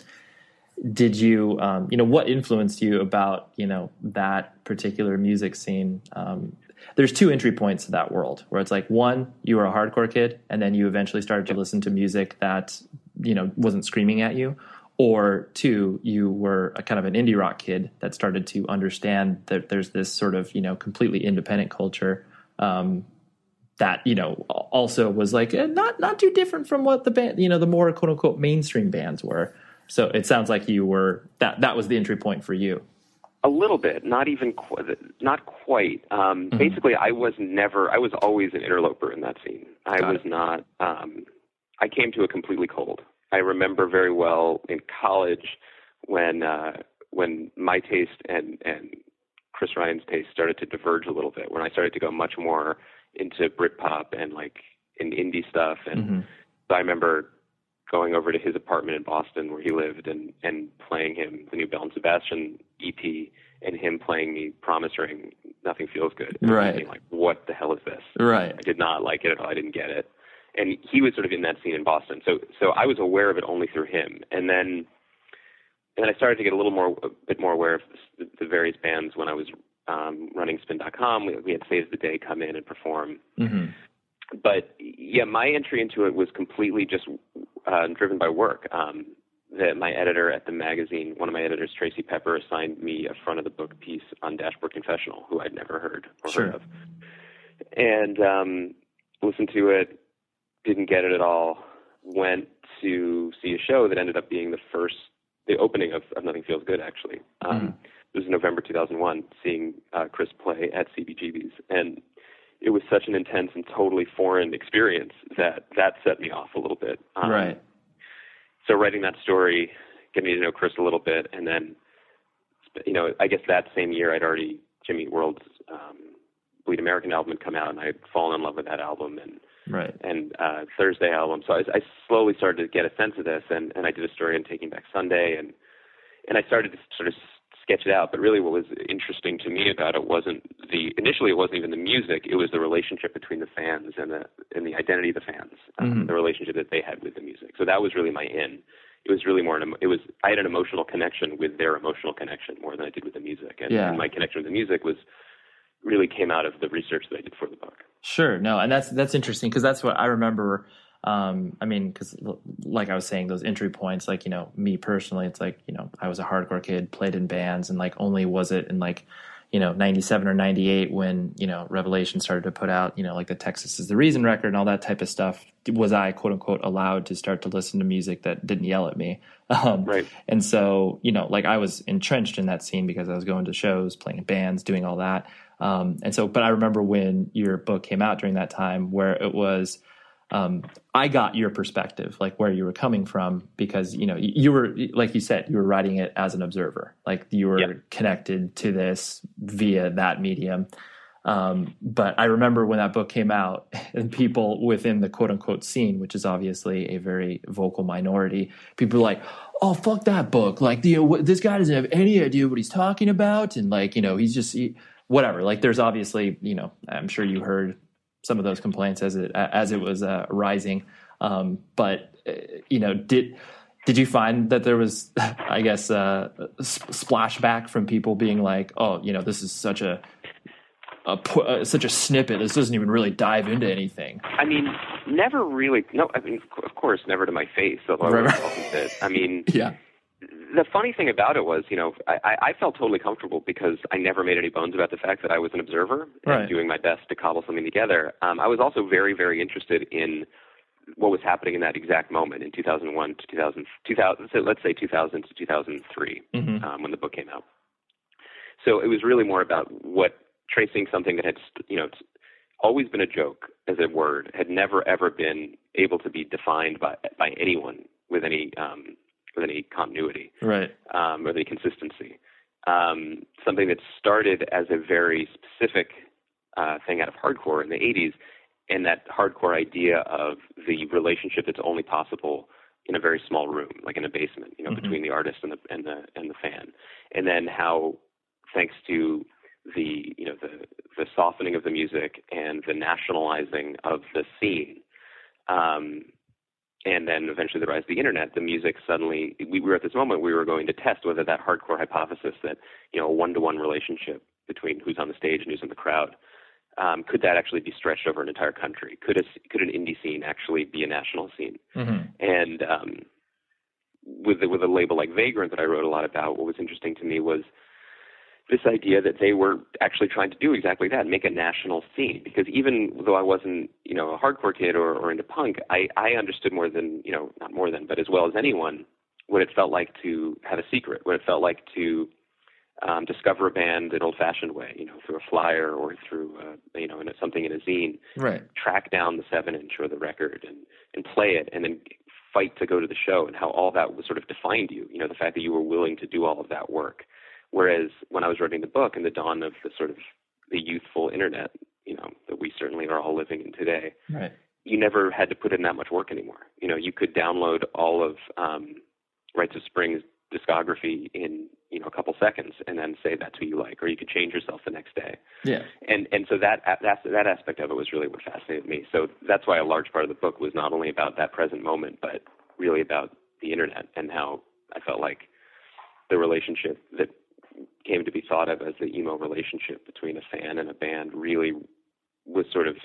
[SPEAKER 1] did you, um, you know, what influenced you about, you know, that particular music scene? Um, there's two entry points to that world where it's like one, you were a hardcore kid, and then you eventually started to listen to music that, you know, wasn't screaming at you or two, you were a kind of an indie rock kid that started to understand that there's this sort of you know completely independent culture um, that you know also was like eh, not not too different from what the band you know the more quote unquote mainstream bands were. So it sounds like you were that that was the entry point for you.
[SPEAKER 2] A little bit, not even qu- not quite. Um, mm-hmm. Basically, I was never. I was always an interloper in that scene. I Got was it. not. Um, I came to it completely cold. I remember very well in college when uh, when my taste and and Chris Ryan's taste started to diverge a little bit. When I started to go much more into Britpop and like in indie stuff, and mm-hmm. so I remember going over to his apartment in Boston where he lived and and playing him the new Belle and Sebastian EP and him playing me Promise Ring, Nothing Feels Good.
[SPEAKER 1] right. Thinking,
[SPEAKER 2] like, what the hell is this?
[SPEAKER 1] Right.
[SPEAKER 2] I did not like it at all. I didn't get it and he was sort of in that scene in Boston. So so I was aware of it only through him, and then and then I started to get a little more a bit more aware of the, the various bands when I was um, running Spin.com. We, we had Saves the Day come in and perform.
[SPEAKER 1] Mm-hmm.
[SPEAKER 2] But yeah, my entry into it was completely just uh, driven by work. Um, that my editor at the magazine, one of my editors, Tracy Pepper, assigned me a front of the book piece on Dashboard Confessional, who I'd never heard or
[SPEAKER 1] sure.
[SPEAKER 2] heard of, and um, listened to it, didn't get it at all. Went to see a show that ended up being the first, the opening of, of Nothing Feels Good, actually. Um, mm. It was November 2001, seeing uh, Chris play at CBGB's. And it was such an intense and totally foreign experience that that set me off a little bit.
[SPEAKER 1] Um, right.
[SPEAKER 2] So writing that story, getting to know Chris a little bit, and then, you know, I guess that same year I'd already Jimmy World's um, Bleed American album had come out, and I'd fallen in love with that album, and
[SPEAKER 1] right.
[SPEAKER 2] and uh, Thursday album. So I, I slowly started to get a sense of this, and, and I did a story on Taking Back Sunday, and and I started to sort of sketch it out. But really, what was interesting to me about it wasn't the initially it wasn't even the music; it was the relationship between the fans and the and the identity of the fans, um, mm-hmm. the relationship that they had with the music. So that was really my in. It was really more an it was I had an emotional connection with their emotional connection more than I did with the music, and,
[SPEAKER 1] yeah.
[SPEAKER 2] and my connection with the music was really came out of the research that I did for the book.
[SPEAKER 1] Sure, no, and that's that's interesting because that's what I remember um, I mean, because like I was saying, those entry points, like you know, me personally, it's like you know, I was a hardcore kid, played in bands, and like only was it in like you know 97 or 98 when you know revelation started to put out you know like the texas is the reason record and all that type of stuff. Was i quote unquote allowed to start to listen to music that didn't yell at me? *laughs*
[SPEAKER 2] Um, right.
[SPEAKER 1] and so you know like i was entrenched in that scene because i was going to shows playing in bands doing all that um, and so but i remember when your book came out during that time where it was um, I got your perspective, like where you were coming from, because you know you were, like you said, you were writing it as an observer, like you were yeah. connected to this via that medium. Um, but I remember when that book came out, *laughs* and people within the quote unquote scene, which is obviously a very vocal minority, people were like, "Oh, fuck that book! Like, you know, this guy doesn't have any idea what he's talking about, and like, you know, he's just." He, whatever like there's obviously you know i'm sure you heard some of those complaints as it as it was uh, rising. Um, but uh, you know, did did you find that there was, *laughs* I guess, uh, splashback from people being like, "Oh, you know, this is such a, a uh, such a snippet. This doesn't even really dive into anything."
[SPEAKER 2] I mean, never really. No, I mean, of course, never to my face. Although right, right. I mean, *laughs*
[SPEAKER 1] yeah
[SPEAKER 2] the funny thing about it was, you know, I, I felt totally comfortable because I never made any bones about the fact that I was an observer
[SPEAKER 1] right.
[SPEAKER 2] and doing my best to cobble something together. Um, I was also very, very interested in what was happening in that exact moment in 2001 to 2000, 2000 so let's say 2000 to 2003
[SPEAKER 1] mm-hmm.
[SPEAKER 2] um, when the book came out. So it was really more about what tracing something that had, you know, always been a joke as a word, had never ever been able to be defined by by anyone with any um, with any continuity,
[SPEAKER 1] right,
[SPEAKER 2] um, or any consistency. Um, something that started as a very specific uh, thing out of hardcore in the 80s, and that hardcore idea of the relationship that's only possible in a very small room, like in a basement, you know, mm-hmm. between the artist and the and the and the fan, and then how, thanks to the you know the the softening of the music and the nationalizing of the scene, um, and then eventually the rise of the internet, the music suddenly we were at this moment we were going to test whether that hardcore hypothesis that you know a one to one relationship between who's on the stage and who's in the crowd um, could that actually be stretched over an entire country? Could a could an indie scene actually be a national scene?
[SPEAKER 1] Mm-hmm.
[SPEAKER 2] And um, with the, with a label like Vagrant that I wrote a lot about, what was interesting to me was this idea that they were actually trying to do exactly that, make a national scene. Because even though I wasn't, you know, a hardcore kid or, or into punk, I, I understood more than, you know, not more than, but as well as anyone, what it felt like to have a secret, what it felt like to um, discover a band an old-fashioned way, you know, through a flyer or through, uh, you know, in a, something in a zine.
[SPEAKER 1] Right.
[SPEAKER 2] Track down the seven-inch or the record and and play it, and then fight to go to the show, and how all that was sort of defined you. You know, the fact that you were willing to do all of that work. Whereas when I was writing the book in the dawn of the sort of the youthful internet, you know, that we certainly are all living in today,
[SPEAKER 1] right.
[SPEAKER 2] you never had to put in that much work anymore. You know, you could download all of um, Rites of Spring's discography in you know a couple seconds and then say that's who you like or you could change yourself the next day
[SPEAKER 1] yeah
[SPEAKER 2] and and so that that that aspect of it was really what fascinated me so that's why a large part of the book was not only about that present moment but really about the internet and how i felt like the relationship that came to be thought of as the emo relationship between a fan and a band really was sort of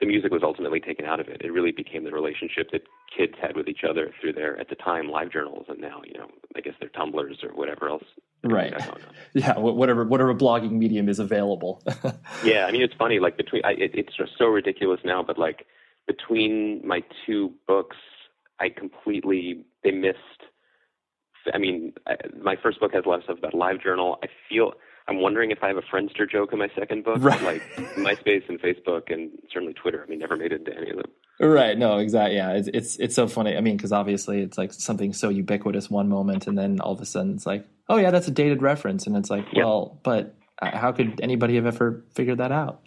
[SPEAKER 2] the music was ultimately taken out of it. It really became the relationship that kids had with each other through their at the time LiveJournals and now you know I guess their Tumblrs or whatever else.
[SPEAKER 1] Right. Yeah. Whatever whatever blogging medium is available. *laughs*
[SPEAKER 2] yeah. I mean it's funny like between I, it, it's just so ridiculous now, but like between my two books, I completely they missed I mean, I, my first book has a lot of stuff about LiveJournal. I feel I'm wondering if I have a Friendster joke in my second book,
[SPEAKER 1] right.
[SPEAKER 2] like MySpace and Facebook and certainly Twitter. I mean, never made it into any of them.
[SPEAKER 1] Right. No. Exactly. Yeah. It's it's it's so funny. I mean, because obviously it's like something so ubiquitous one moment, and then all of a sudden it's like, oh yeah, that's a dated reference, and it's like, yep. well, but uh, how could anybody have ever figured that out?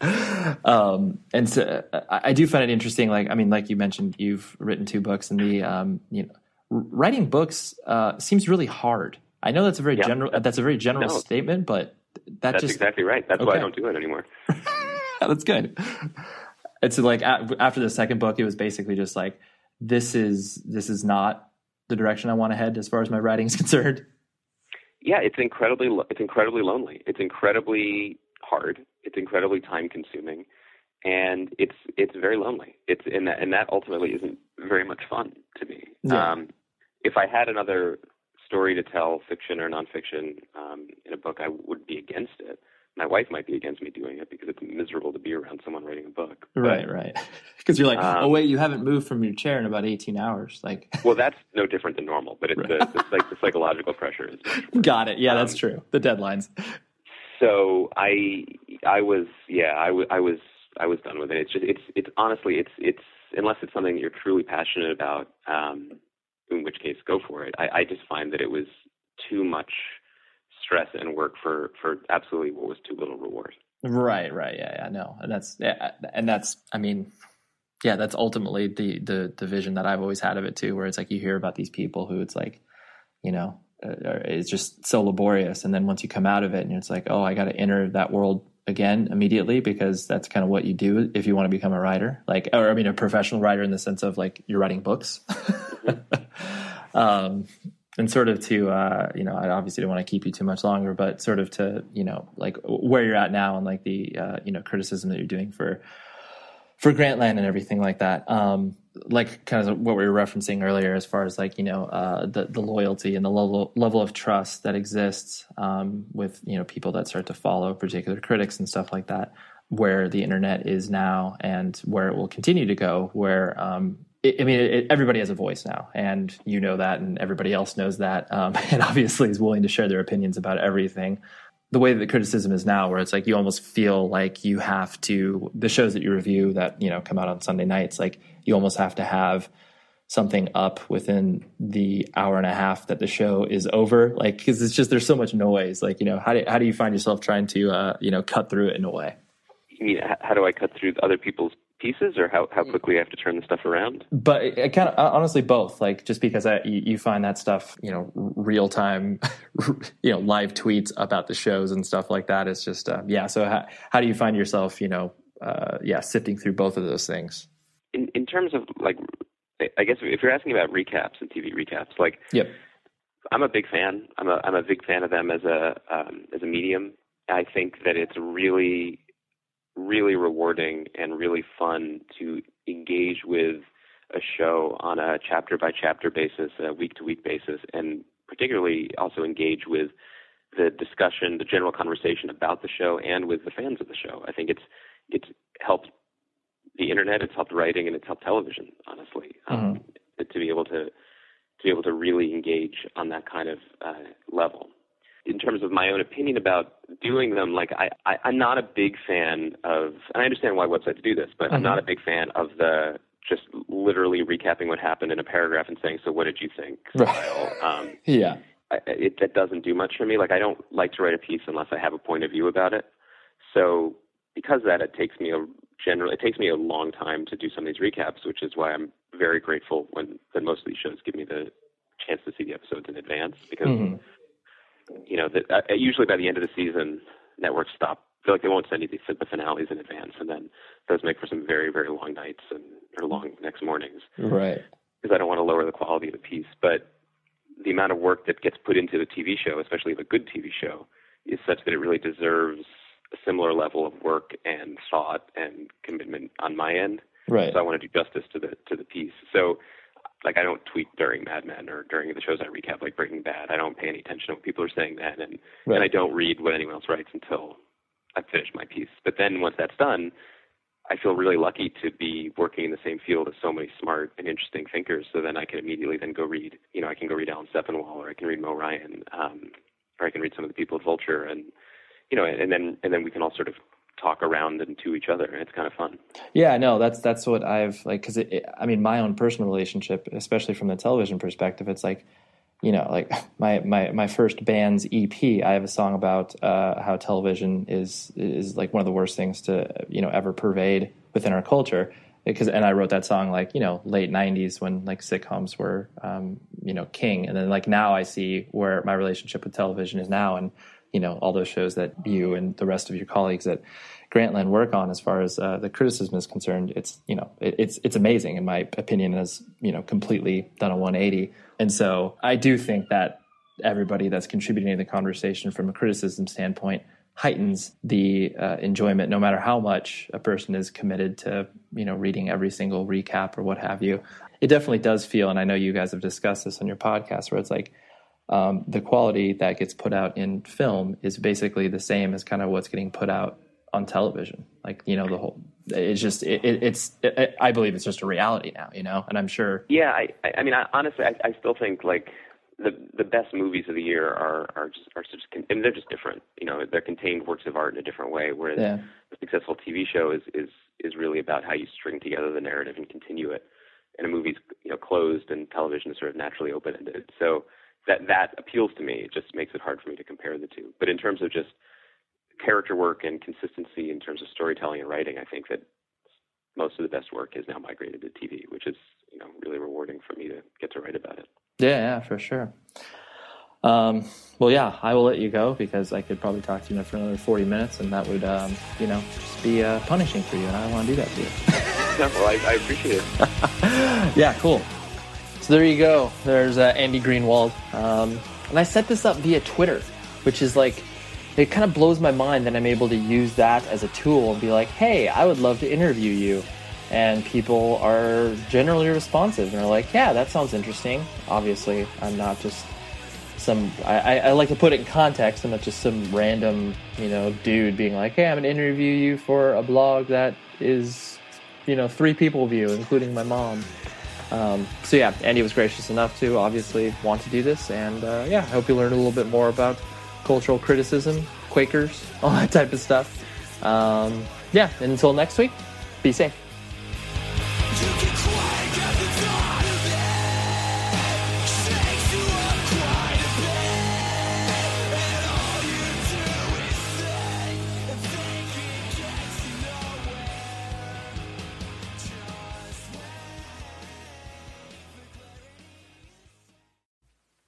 [SPEAKER 1] *laughs* um, and so I, I do find it interesting. Like, I mean, like you mentioned, you've written two books, and the um, you know writing books uh, seems really hard. I know that's a very yeah. general that's a very general no. statement, but that
[SPEAKER 2] that's
[SPEAKER 1] just,
[SPEAKER 2] exactly right. That's okay. why I don't do it anymore. *laughs* *laughs*
[SPEAKER 1] that's good. It's like after the second book, it was basically just like this is this is not the direction I want to head as far as my writing is *laughs* concerned.
[SPEAKER 2] Yeah, it's incredibly it's incredibly lonely. It's incredibly hard. It's incredibly time consuming, and it's it's very lonely. It's and that and that ultimately isn't very much fun to me. Yeah. Um, if I had another story to tell, fiction or nonfiction, um, in a book, I would be against it. My wife might be against me doing it because it's miserable to be around someone writing a book.
[SPEAKER 1] Right, but, right. Because *laughs* you're like, um, oh wait, you haven't moved from your chair in about 18 hours. Like, *laughs*
[SPEAKER 2] well, that's no different than normal, but it's right. the, the, the, psychological pressure is.
[SPEAKER 1] Got it. Yeah, um, that's true. The deadlines.
[SPEAKER 2] So I, I was, yeah, I, w- I was, I was done with it. It's just, it's, it's honestly, it's, it's unless it's something you're truly passionate about. Um, in which case go for it. I, I just find that it was too much stress and work for for absolutely what was too little reward.
[SPEAKER 1] Right, right, yeah, yeah, no, and that's yeah, and that's I mean, yeah, that's ultimately the the the vision that I've always had of it too, where it's like you hear about these people who it's like, you know, uh, it's just so laborious, and then once you come out of it, and it's like, oh, I got to enter that world again immediately because that's kind of what you do if you want to become a writer like or i mean a professional writer in the sense of like you're writing books *laughs* um, and sort of to uh, you know, I obviously don't want to keep you too much longer, but sort of to you know, like where you're at now and like the uh, you know criticism that you're doing for for Grantland and everything like that. Um, like kind of what we were referencing earlier, as far as like you know uh, the the loyalty and the level level of trust that exists um, with you know people that start to follow particular critics and stuff like that. Where the internet is now and where it will continue to go, where um, I mean, it, everybody has a voice now, and you know that, and everybody else knows that, um, *laughs* and obviously is willing to share their opinions about everything. The way that the criticism is now, where it's like you almost feel like you have to the shows that you review that you know come out on Sunday nights, like you almost have to have something up within the hour and a half that the show is over, like because it's just there's so much noise. Like you know, how do how do you find yourself trying to uh, you know cut through it in a way?
[SPEAKER 2] You mean how do I cut through other people's pieces or how, how quickly I have to turn the stuff around?
[SPEAKER 1] But it, kind of honestly both. Like just because I, you, find that stuff, you know, real time, *laughs* you know, live tweets about the shows and stuff like that is just uh, yeah. So how how do you find yourself, you know, uh, yeah, sifting through both of those things?
[SPEAKER 2] In in terms of like, I guess if you're asking about recaps and TV recaps, like,
[SPEAKER 1] yep.
[SPEAKER 2] I'm a big fan. I'm a I'm a big fan of them as a um, as a medium. I think that it's really really rewarding and really fun to engage with a show on a chapter by chapter basis, a week to week basis, and particularly also engage with the discussion, the general conversation about the show, and with the fans of the show. I think it's it's helped the internet, it's helped writing, and it's helped television. Honestly, um, mm-hmm. um, to be able to to be able to really engage on that kind of uh, level in terms of my own opinion about doing them, like I, I I'm not a big fan of, and I understand why websites do this, but mm-hmm. I'm not a big fan of the just literally recapping what happened in a paragraph and saying, "So what did you think?" *laughs*
[SPEAKER 1] Style. Um, yeah,
[SPEAKER 2] I, it that doesn't do much for me. Like I don't like to write a piece unless I have a point of view about it. So because of that, it takes me a general. It takes me a long time to do some of these recaps, which is why I'm very grateful when that most of these shows give me the chance to see the episodes in advance because. Mm-hmm you know, that uh, usually by the end of the season, networks stop. feel like they won't send you the, the finales in advance, and then those make for some very, very long nights and or long next mornings.
[SPEAKER 1] Right.
[SPEAKER 2] Because I don't want to lower the quality of the piece, but the amount of work that gets put into the TV show, especially a good TV show, is such that it really deserves a similar level of work and thought and commitment on my end.
[SPEAKER 1] Right.
[SPEAKER 2] So I want to do justice to the to the piece. So like I don't tweet during Mad Men or during the shows I recap, like Breaking Bad. I don't pay any attention to what people are saying then, and right. and I don't read what anyone else writes until I've finished my piece. But then once that's done, I feel really lucky to be working in the same field as so many smart and interesting thinkers. So then I can immediately then go read, you know, I can go read Alan Sepinwall, or I can read Mo Ryan, um, or I can read some of the people at Vulture, and you know, and then and then we can all sort of talk around and to each other. It's kind of fun.
[SPEAKER 1] Yeah, no, that's that's what I've like because I mean my own personal relationship, especially from the television perspective, it's like you know like *laughs* my my my first band's EP. I have a song about uh, how television is is like one of the worst things to you know ever pervade within our culture. Because and I wrote that song like you know late '90s when like sitcoms were um, you know king and then like now i see where my relationship with television is now and you know all those shows that you and the rest of your colleagues at grantland work on as far as uh, the criticism is concerned it's you know it, it's it's amazing in my opinion has you know completely done a 180 and so i do think that everybody that's contributing to the conversation from a criticism standpoint heightens the uh, enjoyment no matter how much a person is committed to you know reading every single recap or what have you. It definitely does feel and i know you guys have discussed this on your podcast where it's like um, the quality that gets put out in film is basically the same as kind of what's getting put out on television like you know the whole it's just it, it's it, i believe it's just a reality now you know and i'm sure
[SPEAKER 2] yeah i i mean I, honestly I, I still think like the the best movies of the year are are just are just and they're just different. You know, they're contained works of art in a different way. Whereas
[SPEAKER 1] yeah.
[SPEAKER 2] a successful TV show is is is really about how you string together the narrative and continue it. And a movie's you know closed, and television is sort of naturally open ended. So that that appeals to me. It just makes it hard for me to compare the two. But in terms of just character work and consistency in terms of storytelling and writing, I think that most of the best work is now migrated to TV, which is you know really rewarding for me to get to write about it.
[SPEAKER 1] Yeah, yeah, for sure. Um, well, yeah, I will let you go because I could probably talk to you for another 40 minutes and that would, um, you know, just be uh, punishing for you. And I don't want to do that to you. *laughs*
[SPEAKER 2] well, I, I, appreciate
[SPEAKER 1] it. *laughs* yeah, cool. So there you go. There's uh, Andy Greenwald. Um, and I set this up via Twitter, which is like, it kind of blows my mind that I'm able to use that as a tool and be like, hey, I would love to interview you and people are generally responsive and are like, "Yeah, that sounds interesting." Obviously, I'm not just some. I, I like to put it in context. I'm not just some random, you know, dude being like, "Hey, I'm gonna interview you for a blog that is, you know, three people view, including my mom." Um, so yeah, Andy was gracious enough to obviously want to do this, and uh, yeah, I hope you learned a little bit more about cultural criticism, Quakers, *laughs* all that type of stuff. Um, yeah, until next week, be safe.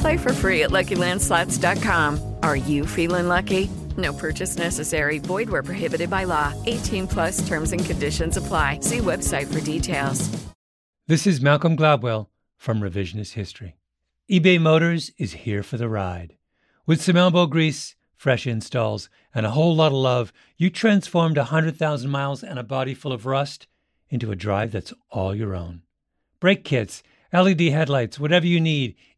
[SPEAKER 4] Play for free at LuckyLandSlots.com. Are you feeling lucky? No purchase necessary. Void where prohibited by law. 18 plus terms and conditions apply. See website for details.
[SPEAKER 5] This is Malcolm Gladwell from Revisionist History eBay Motors is here for the ride. With some elbow grease, fresh installs, and a whole lot of love, you transformed 100,000 miles and a body full of rust into a drive that's all your own. Brake kits, LED headlights, whatever you need,